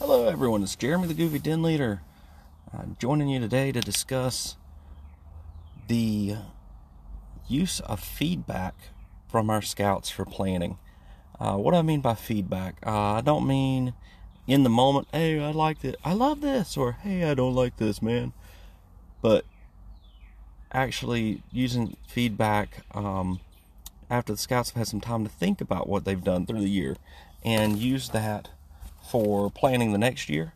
Hello, everyone. It's Jeremy the Goofy Den Leader. Joining you today to discuss the use of feedback from our scouts for planning. Uh, what do I mean by feedback? Uh, I don't mean in the moment, hey, I like this, I love this, or hey, I don't like this, man. But actually using feedback um, after the scouts have had some time to think about what they've done through the year and use that for planning the next year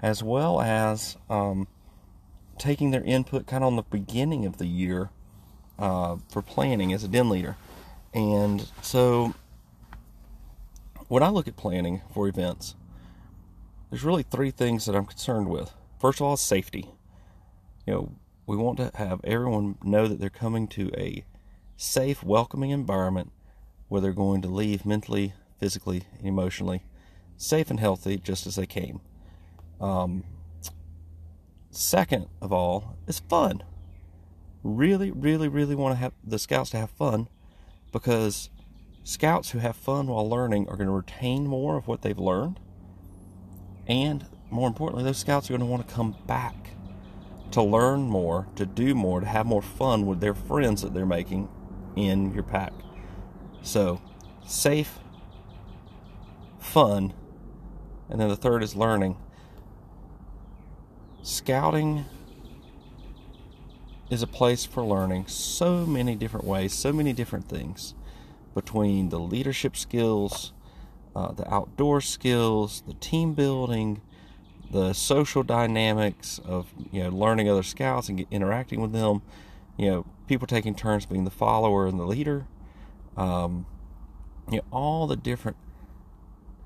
as well as um, taking their input kind of on the beginning of the year uh, for planning as a den leader. And so when I look at planning for events, there's really three things that I'm concerned with. First of all, safety. You know, we want to have everyone know that they're coming to a safe, welcoming environment where they're going to leave mentally, physically, and emotionally safe and healthy just as they came. Um, second of all, is fun. Really, really, really want to have the scouts to have fun because scouts who have fun while learning are going to retain more of what they've learned. And more importantly, those scouts are going to want to come back to learn more, to do more, to have more fun with their friends that they're making in your pack. So, safe, fun, and then the third is learning. Scouting is a place for learning so many different ways, so many different things between the leadership skills, uh, the outdoor skills, the team building, the social dynamics of you know learning other scouts and interacting with them. You know, people taking turns being the follower and the leader. Um, you know, all the different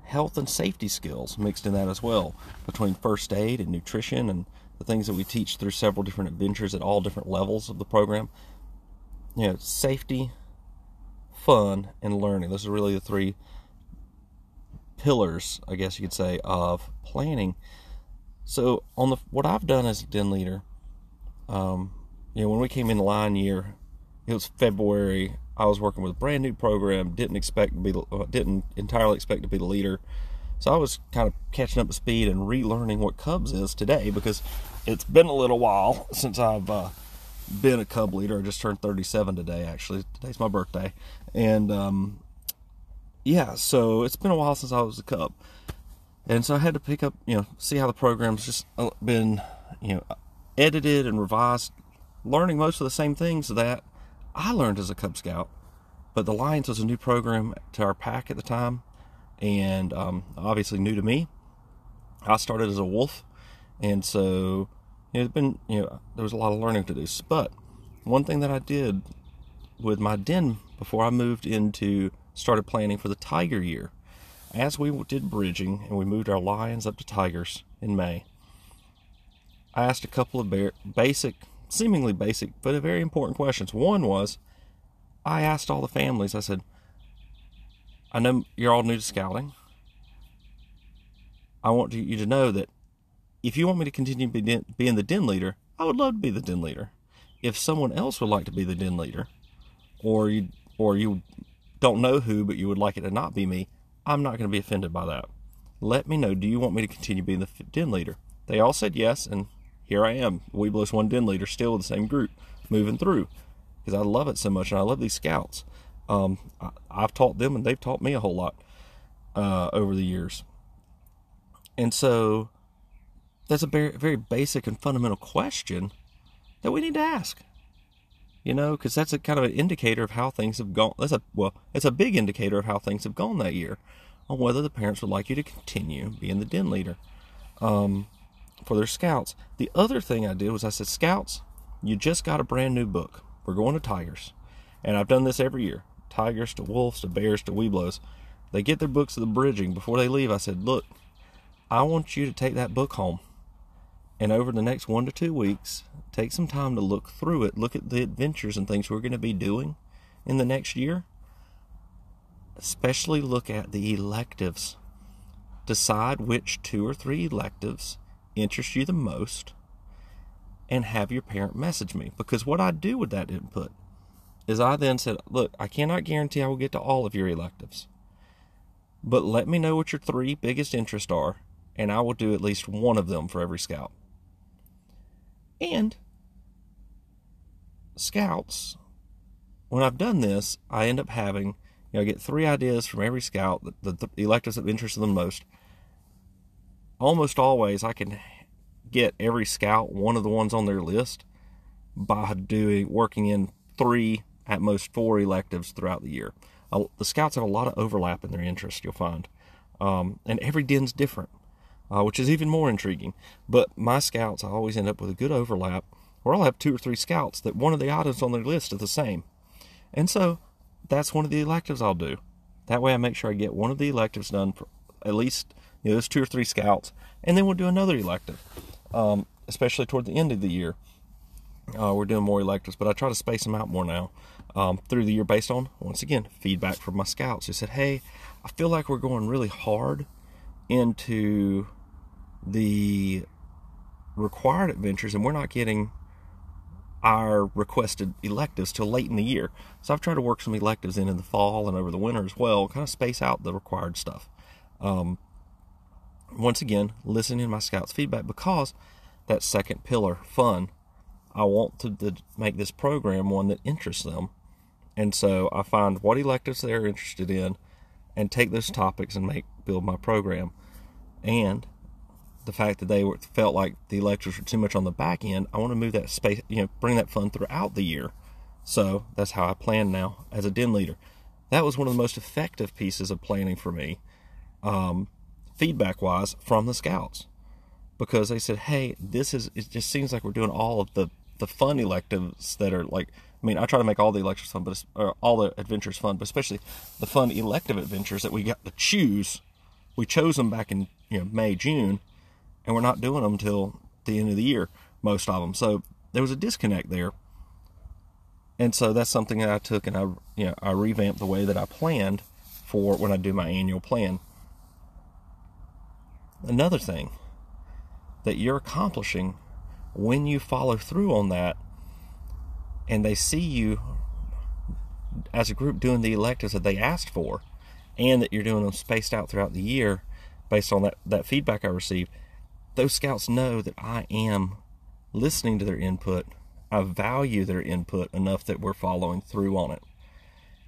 health and safety skills mixed in that as well between first aid and nutrition and the things that we teach through several different adventures at all different levels of the program. You know, safety, fun, and learning. Those are really the three pillars, I guess you could say, of planning so on the what I've done as a den leader, um, you know, when we came in line year, it was February. I was working with a brand new program. Didn't expect to be, uh, didn't entirely expect to be the leader. So I was kind of catching up to speed and relearning what Cubs is today because it's been a little while since I've uh, been a Cub leader. I just turned 37 today. Actually, today's my birthday, and um, yeah, so it's been a while since I was a Cub. And so I had to pick up, you know, see how the program's just uh, been, you know, edited and revised, learning most of the same things that I learned as a Cub Scout. But the Lions was a new program to our pack at the time, and um, obviously new to me. I started as a wolf, and so you know, it's been, you know, there was a lot of learning to do. But one thing that I did with my den before I moved into started planning for the Tiger year as we did bridging and we moved our lions up to tigers in May, I asked a couple of bear, basic, seemingly basic, but very important questions. One was, I asked all the families, I said, I know you're all new to scouting. I want you to know that if you want me to continue being the den leader, I would love to be the den leader. If someone else would like to be the den leader, or you or you don't know who, but you would like it to not be me, I'm not going to be offended by that. Let me know. Do you want me to continue being the den leader? They all said yes, and here I am, Webelos one den leader, still with the same group, moving through because I love it so much, and I love these scouts. Um, I, have taught them, and they've taught me a whole lot uh, over the years. And so, that's a very, very basic and fundamental question that we need to ask you know, because that's a kind of an indicator of how things have gone. That's a well, it's a big indicator of how things have gone that year, on whether the parents would like you to continue being the den leader um, for their scouts. The other thing I did was I said, Scouts, you just got a brand new book. We're going to Tigers, and I've done this every year. Tigers to Wolves to Bears to Webelos. They get their books of the bridging before they leave. I said, look, I want you to take that book home and over the next one to two weeks, take some time to look through it, look at the adventures and things we're going to be doing in the next year. Especially look at the electives. Decide which two or three electives interest you the most and have your parent message me. Because what I do with that input is I then said, Look, I cannot guarantee I will get to all of your electives, but let me know what your three biggest interests are and I will do at least one of them for every scout. And scouts, when I've done this, I end up having, you know, I get three ideas from every scout, the, the, the electives that interest them most. Almost always, I can get every scout one of the ones on their list by doing working in three at most four electives throughout the year. The scouts have a lot of overlap in their interests, you'll find, um, and every den's different, uh, which is even more intriguing. But my scouts, I always end up with a good overlap, where I'll have two or three scouts that one of the items on their list is the same, and so that's one of the electives I'll do. That way, I make sure I get one of the electives done for at least you know those two or three scouts, and then we'll do another elective, um, especially toward the end of the year. Uh, we're doing more electives, but I try to space them out more now um, through the year based on, once again, feedback from my scouts who said, Hey, I feel like we're going really hard into the required adventures and we're not getting our requested electives till late in the year. So I've tried to work some electives in in the fall and over the winter as well, kind of space out the required stuff. Um, once again, listening to my scouts' feedback because that second pillar, fun, I want to, to make this program one that interests them. And so I find what electives they're interested in and take those topics and make build my program. And the fact that they were, felt like the electives were too much on the back end, I want to move that space, you know, bring that fun throughout the year. So that's how I plan now as a den leader. That was one of the most effective pieces of planning for me, um, feedback wise, from the scouts. Because they said, hey, this is, it just seems like we're doing all of the the fun electives that are like I mean, I try to make all the electives fun, but all the adventures fun, but especially the fun elective adventures that we got to choose. We chose them back in you know May, June, and we're not doing them until the end of the year, most of them. So there was a disconnect there, and so that's something that I took and I you know I revamped the way that I planned for when I do my annual plan. Another thing that you're accomplishing when you follow through on that and they see you as a group doing the electives that they asked for and that you're doing them spaced out throughout the year based on that, that feedback I received, those scouts know that I am listening to their input. I value their input enough that we're following through on it.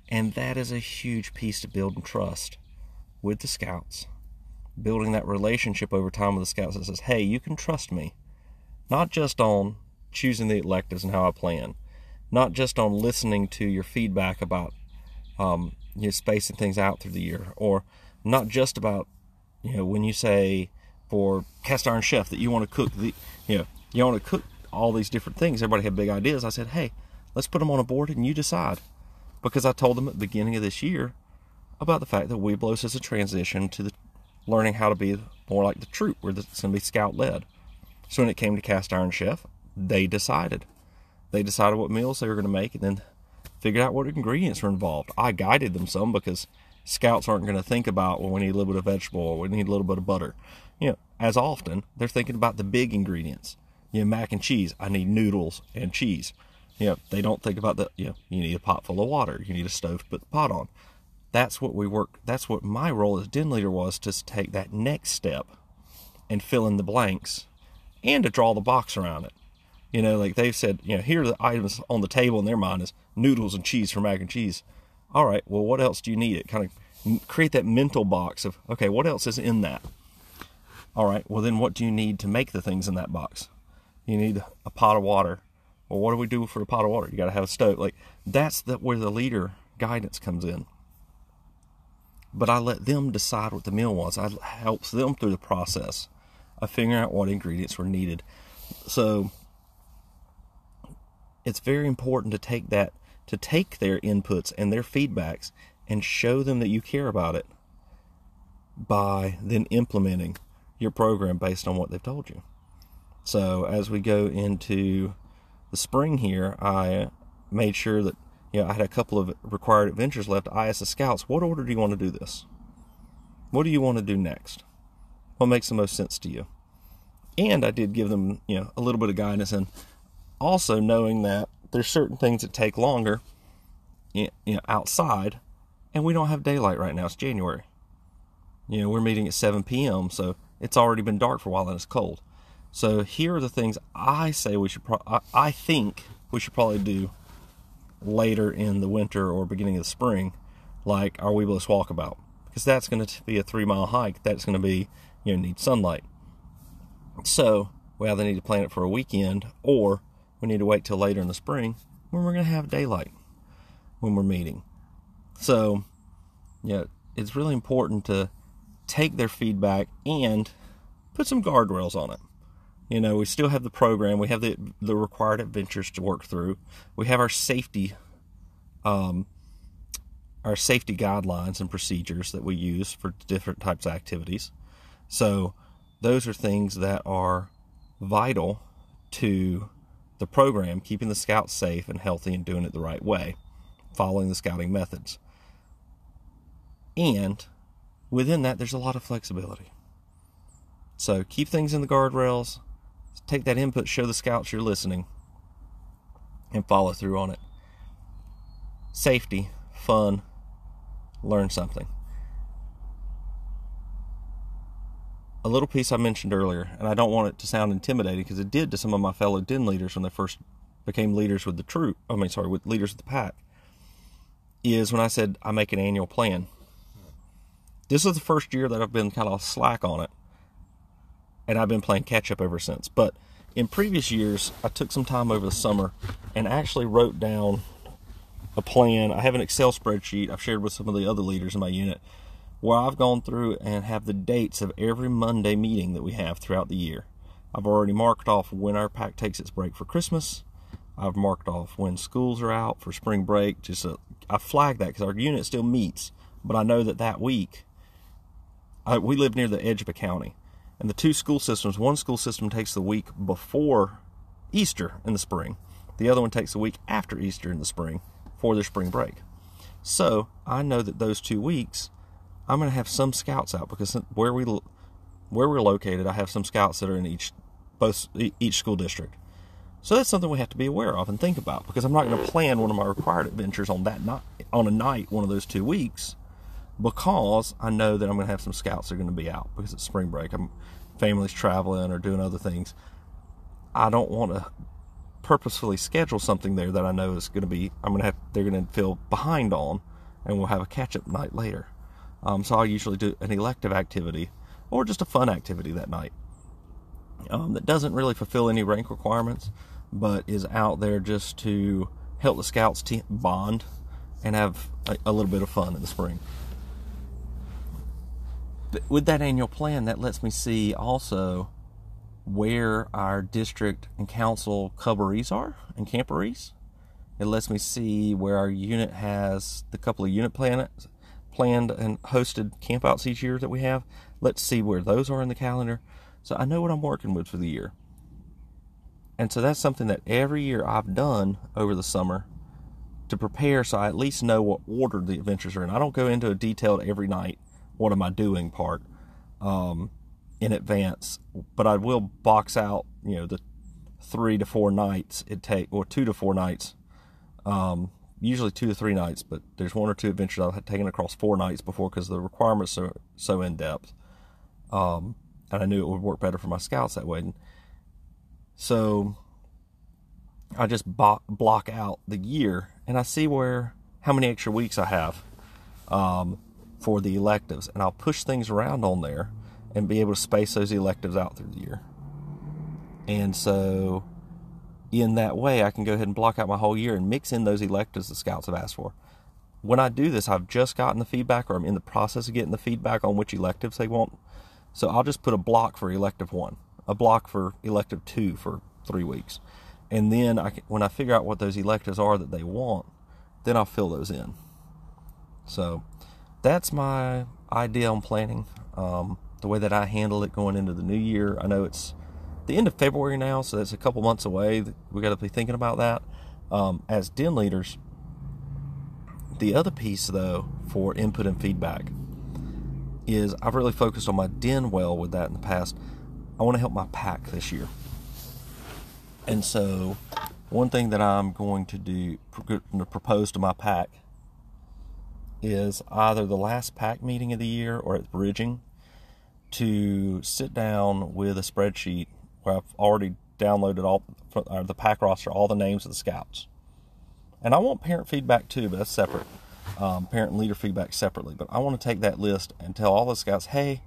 And that is a huge piece to building trust with the scouts. Building that relationship over time with the scouts that says, hey, you can trust me not just on choosing the electives and how I plan, not just on listening to your feedback about um, you know, spacing things out through the year, or not just about you know when you say for cast iron chef that you want to cook the you know you want to cook all these different things. Everybody had big ideas. I said, hey, let's put them on a board and you decide, because I told them at the beginning of this year about the fact that Webelos is a transition to the learning how to be more like the troop, where it's going to be scout led. So when it came to Cast Iron Chef, they decided. They decided what meals they were going to make and then figured out what ingredients were involved. I guided them some because scouts aren't going to think about, well, we need a little bit of vegetable or we need a little bit of butter. You know, as often, they're thinking about the big ingredients. You know, mac and cheese, I need noodles and cheese. You know, they don't think about the, you know, you need a pot full of water. You need a stove to put the pot on. That's what we work, that's what my role as den leader was to take that next step and fill in the blanks and to draw the box around it. You know, like they've said, you know, here are the items on the table in their mind is noodles and cheese for mac and cheese. All right, well, what else do you need? It kind of create that mental box of, okay, what else is in that? All right, well, then what do you need to make the things in that box? You need a pot of water. Well, what do we do for a pot of water? You got to have a stove. Like that's the, where the leader guidance comes in. But I let them decide what the meal was. I helps them through the process of figuring out what ingredients were needed. So it's very important to take that to take their inputs and their feedbacks and show them that you care about it by then implementing your program based on what they've told you. So as we go into the spring here, I made sure that you know I had a couple of required adventures left. I asked the scouts, "What order do you want to do this? What do you want to do next?" what makes the most sense to you. And I did give them, you know, a little bit of guidance and also knowing that there's certain things that take longer you know, outside and we don't have daylight right now. It's January. You know, we're meeting at 7 p.m. So it's already been dark for a while and it's cold. So here are the things I say we should. Pro- I think we should probably do later in the winter or beginning of the spring, like our Webelos walkabout, because that's going to be a three mile hike. That's going to be you know need sunlight. So we either need to plan it for a weekend or we need to wait till later in the spring when we're going to have daylight when we're meeting. So, yeah, it's really important to take their feedback and put some guardrails on it. You know, we still have the program, we have the the required adventures to work through. We have our safety um our safety guidelines and procedures that we use for different types of activities. So, those are things that are vital to the program, keeping the scouts safe and healthy and doing it the right way, following the scouting methods. And within that, there's a lot of flexibility. So keep things in the guardrails, take that input, show the scouts you're listening, and follow through on it. Safety, fun, learn something. a little piece I mentioned earlier, and I don't want it to sound intimidating because it did to some of my fellow den leaders when they first became leaders with the troop. I mean, sorry, with leaders of the pack. Is when I said I make an annual plan. This is the first year that I've been kind of slack on it, and I've been playing catch up ever since. But in previous years, I took some time over the summer and actually wrote down a plan. I have an Excel spreadsheet I've shared with some of the other leaders in my unit where I've gone through and have the dates of every Monday meeting that we have throughout the year. I've already marked off when our pack takes its break for Christmas. I've marked off when schools are out for spring break. Just a, I flag that because our unit still meets, but I know that that week I, we live near the edge of a county, and the two school systems. One school system takes the week before Easter in the spring. The other one takes the week after Easter in the spring for their spring break. So I know that those two weeks I'm going to have some scouts out because where we where we're located, I have some scouts that are in each both each school district. So that's something we have to be aware of and think about because I'm not going to plan one of my required adventures on that night on a night one of those two weeks because I know that I'm going to have some scouts that are going to be out because it's spring break. I'm families traveling or doing other things. I don't want to purposefully schedule something there that I know is going to be I'm going to have they're going to feel behind on and we'll have a catch up night later. Um, so I'll usually do an elective activity or just a fun activity that night um, that doesn't really fulfill any rank requirements, but is out there just to help the scouts bond and have a, a little bit of fun in the spring. With that annual plan, that lets me see also where our district and council cuborees are and camporees. It lets me see where our unit has the couple of unit planets planned and hosted campouts each year that we have. Let's see where those are in the calendar. So I know what I'm working with for the year. And so that's something that every year I've done over the summer to prepare so I at least know what order the adventures are in. I don't go into a detailed every night, what am I doing part um, in advance, but I will box out, you know, the three to four nights it take, or two to four nights um, usually two to three nights, but there's one or two adventures I've taken across four nights before because the requirements are so in depth. Um, and I knew it would work better for my scouts that way. So I just bo- block out the year and I see where how many extra weeks I have um, for the electives, and I'll push things around on there and be able to space those electives out through the year. And so in that way, I can go ahead and block out my whole year and mix in those electives the scouts have asked for. When I do this, I've just gotten the feedback or I'm in the process of getting the feedback on which electives they want. So I'll just put a block for elective one, a block for elective two for three weeks. And then I can, when I figure out what those electives are that they want, then I'll fill those in. So that's my idea on planning. Um, the way that I handle it going into the new year. I know it's the end of February now, so that's a couple months away. We got to be thinking about that. Um, as den leaders, the other piece though for input and feedback is I've really focused on my den well with that in the past. I want to help my pack this year, and so one thing that I'm going to do to propose to my pack is either the last pack meeting of the year or at bridging to sit down with a spreadsheet where I've already downloaded all uh, the pack roster, all the names of the scouts. And I want parent feedback too, but that's separate. Um, parent and leader feedback separately. But I want to take that list and tell all the scouts, hey,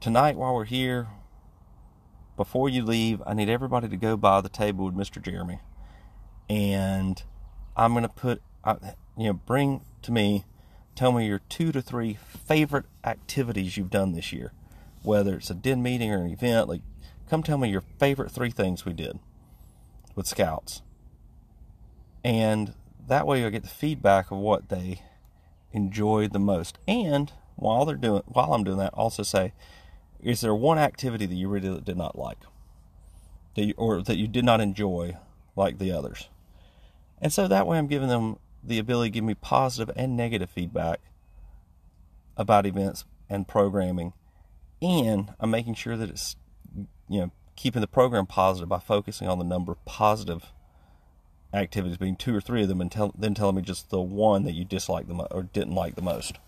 tonight while we're here, before you leave, I need everybody to go by the table with Mr. Jeremy. And I'm going to put, uh, you know, bring to me, tell me your two to three favorite activities you've done this year. Whether it's a den meeting or an event, like, come tell me your favorite three things we did with scouts. And that way you'll get the feedback of what they enjoyed the most. And while they're doing while I'm doing that, also say, is there one activity that you really did not like? That you, or that you did not enjoy like the others? And so that way I'm giving them the ability to give me positive and negative feedback about events and programming. And I'm making sure that it's you know keeping the program positive by focusing on the number of positive activities, being two or three of them, and tell, then telling me just the one that you disliked the mo- or didn't like the most.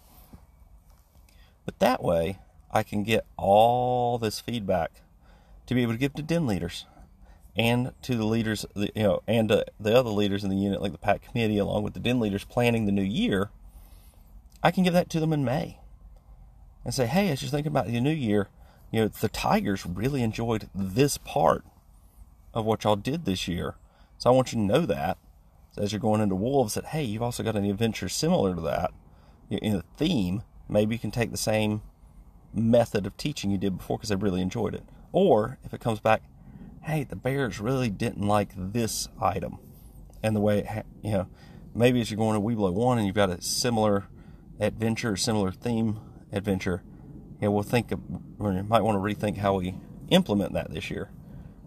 But that way, I can get all this feedback to be able to give to den leaders and to the leaders, you know, and to the other leaders in the unit, like the pack committee, along with the den leaders planning the new year. I can give that to them in May and say, hey, as you're thinking about the new year, you know, the Tigers really enjoyed this part of what y'all did this year. So I want you to know that as you're going into Wolves that, hey, you've also got an adventure similar to that in a theme. Maybe you can take the same method of teaching you did before because they really enjoyed it. Or if it comes back, hey, the Bears really didn't like this item and the way it, ha- you know, maybe as you're going to Weeblo 1 and you've got a similar adventure, similar theme adventure, you know, we'll think of, we might want to rethink how we implement that this year.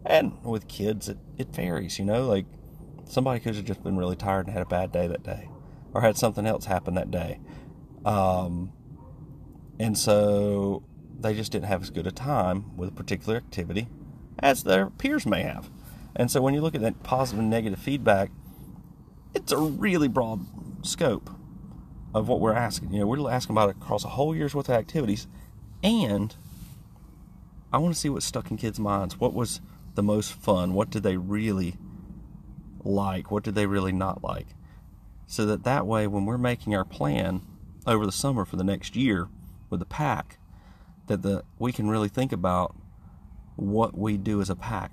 And with kids, it, it varies, you know, like somebody could have just been really tired and had a bad day that day or had something else happen that day. Um, and so they just didn't have as good a time with a particular activity as their peers may have. And so when you look at that positive and negative feedback, it's a really broad scope of what we're asking. You know, we're asking about across a whole year's worth of activities, and I want to see what stuck in kids' minds. What was the most fun? What did they really like? What did they really not like? So that that way, when we're making our plan over the summer for the next year with the pack, that the we can really think about what we do as a pack.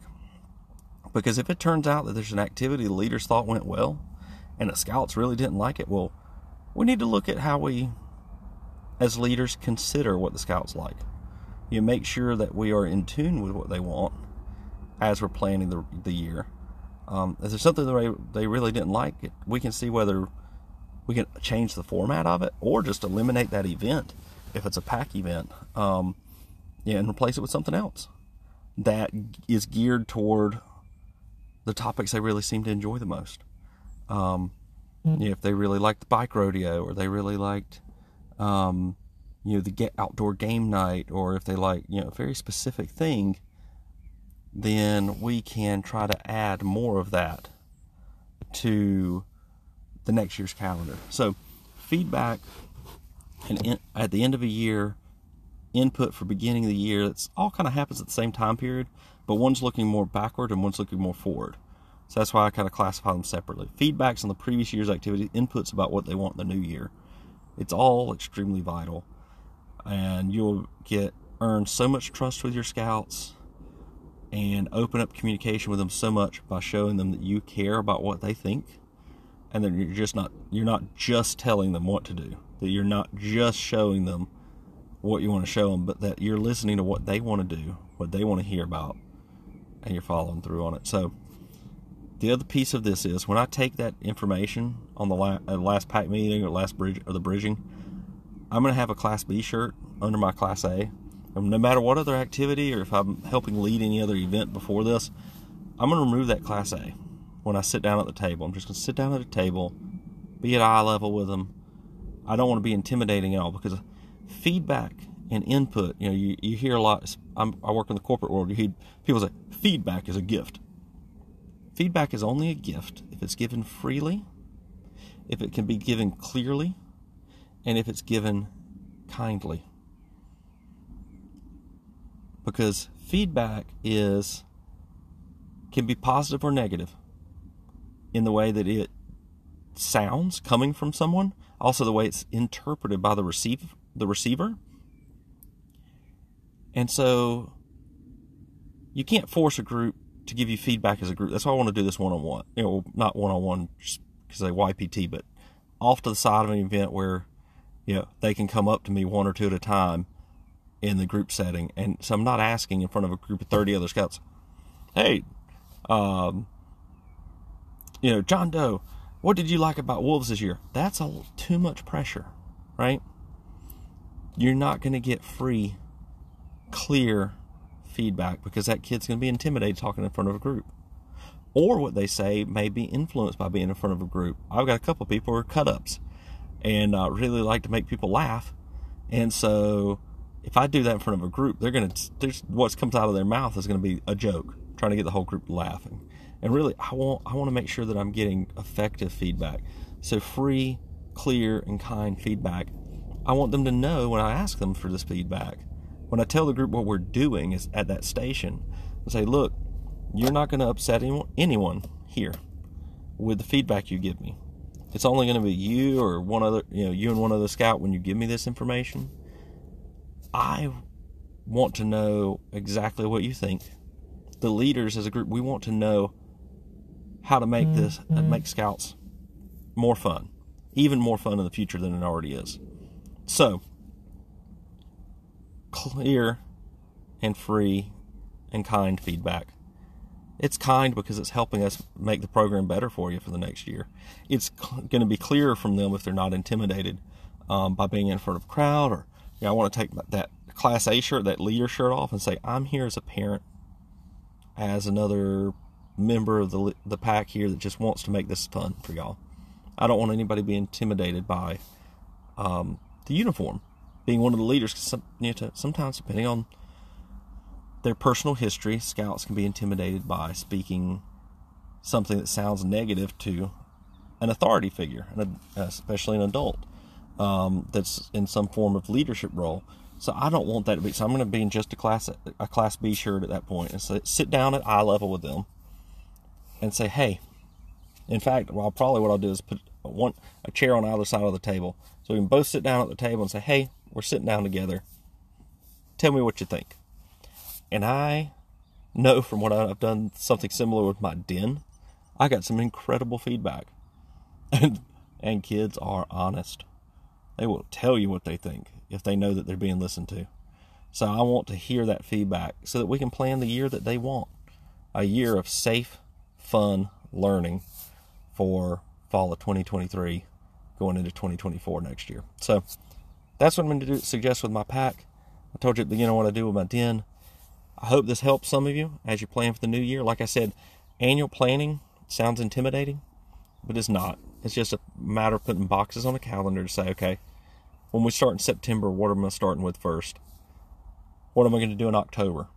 Because if it turns out that there's an activity the leaders thought went well, and the scouts really didn't like it, well, we need to look at how we, as leaders, consider what the scouts like. You make sure that we are in tune with what they want as we're planning the, the year. Um, if there's something that they really didn't like, we can see whether we can change the format of it or just eliminate that event if it's a pack event um, yeah, and replace it with something else that is geared toward the topics they really seem to enjoy the most. Um, mm. you know, if they really liked the bike rodeo or they really liked, um, you know, the outdoor game night or if they like, you know, a very specific thing, then we can try to add more of that to the next year's calendar. So, feedback and in, at the end of a year, input for beginning of the year, it's all kind of happens at the same time period, but one's looking more backward and one's looking more forward. So that's why I kind of classify them separately. Feedbacks on the previous year's activity, inputs about what they want in the new year. It's all extremely vital, and you'll get earn so much trust with your scouts and open up communication with them so much by showing them that you care about what they think and that you're just not you're not just telling them what to do that you're not just showing them what you want to show them but that you're listening to what they want to do what they want to hear about and you're following through on it so the other piece of this is when I take that information on the last, uh, last pack meeting or last bridge or the bridging, I'm going to have a Class B shirt under my Class A no matter what other activity or if I'm helping lead any other event before this, I'm going to remove that Class A when I sit down at the table. I'm just going to sit down at a table, be at eye level with them. I don't want to be intimidating at all because feedback and input, you know, you, you hear a lot. I'm, i work in the corporate world. You hear people say feedback is a gift. Feedback is only a gift if it's given freely, if it can be given clearly, and if it's given kindly. because feedback is can be positive or negative in the way that it sounds coming from someone, also the way it's interpreted by the receive the receiver. And so you can't force a group to give you feedback as a group. That's why I want to do this one on one. You know, not one on one just because they YPT, but off to the side of an event where you know they can come up to me one or two at a time in the group setting. And so I'm not asking in front of a group of 30 other scouts, hey, um, you know, John Doe, what did you like about wolves this year? That's a too much pressure, right? You're not going to get free, clear feedback because that kid's going to be intimidated talking in front of a group. Or what they say may be influenced by being in front of a group. I've got a couple people who are cut ups and uh, really like to make people laugh. And so if I do that in front of a group, they're going to, there's what comes out of their mouth is going to be a joke, trying to get the whole group laughing. And really, I want, I want to make sure that I'm getting effective feedback. So free, clear, and kind feedback. I want them to know when I ask them for this feedback. When I tell the group what we're doing is at that station, I say, look, you're not going to upset anyone, anyone here with the feedback you give me. It's only going to be you or one other, you know, you and one other scout when you give me this information. I want to know exactly what you think. The leaders as a group, we want to know how to make this mm-hmm. make scouts more fun, even more fun in the future than it already is. So, clear and free and kind feedback. It's kind because it's helping us make the program better for you for the next year. It's cl- going to be clearer from them if they're not intimidated um, by being in front of a crowd or you know, I want to take that Class A shirt, that leader shirt off, and say, I'm here as a parent, as another member of the the pack here that just wants to make this fun for y'all. I don't want anybody to be intimidated by um, the uniform. Being one of the leaders, some, you know, sometimes depending on their personal history, scouts can be intimidated by speaking something that sounds negative to an authority figure, especially an adult um, that's in some form of leadership role. So I don't want that to be. So I'm going to be in just a class a class B shirt at that point and say, sit down at eye level with them and say, hey. In fact, well, probably what I'll do is put one a chair on either side of the table so we can both sit down at the table and say, hey, we're sitting down together. Tell me what you think. And I know from what I've done something similar with my den, I got some incredible feedback. And and kids are honest. They will tell you what they think if they know that they're being listened to. So I want to hear that feedback so that we can plan the year that they want a year of safe, fun learning for fall of 2023 going into 2024 next year. So that's what I'm going to do, suggest with my pack. I told you at the beginning what I do with my den. I hope this helps some of you as you plan for the new year. Like I said, annual planning sounds intimidating, but it's not. It's just a matter of putting boxes on a calendar to say, okay, when we start in September, what am I starting with first? What am I going to do in October?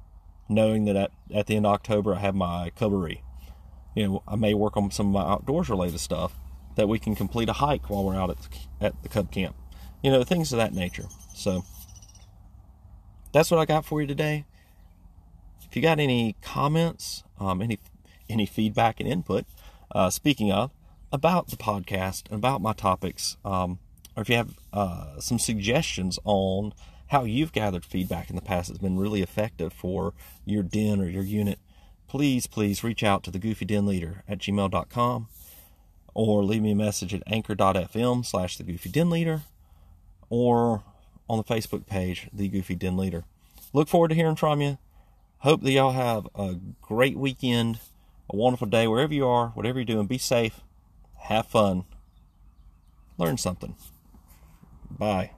Knowing that at, at the end of October, I have my cuboree. You know, I may work on some of my outdoors related stuff that we can complete a hike while we're out at, at the Cub Camp. You know, things of that nature. So, that's what I got for you today. If you got any comments, um, any any feedback and input, uh, speaking of, about the podcast and about my topics, um, or if you have uh, some suggestions on how you've gathered feedback in the past that's been really effective for your den or your unit, please, please reach out to the Goofy Den Leader at gmail.com or leave me a message at anchor.fm slash the Goofy Den Leader or on the Facebook page, The Goofy Den Leader. Look forward to hearing from you. Hope that y'all have a great weekend, a wonderful day wherever you are, whatever you're doing. Be safe have fun, learn something. Bye.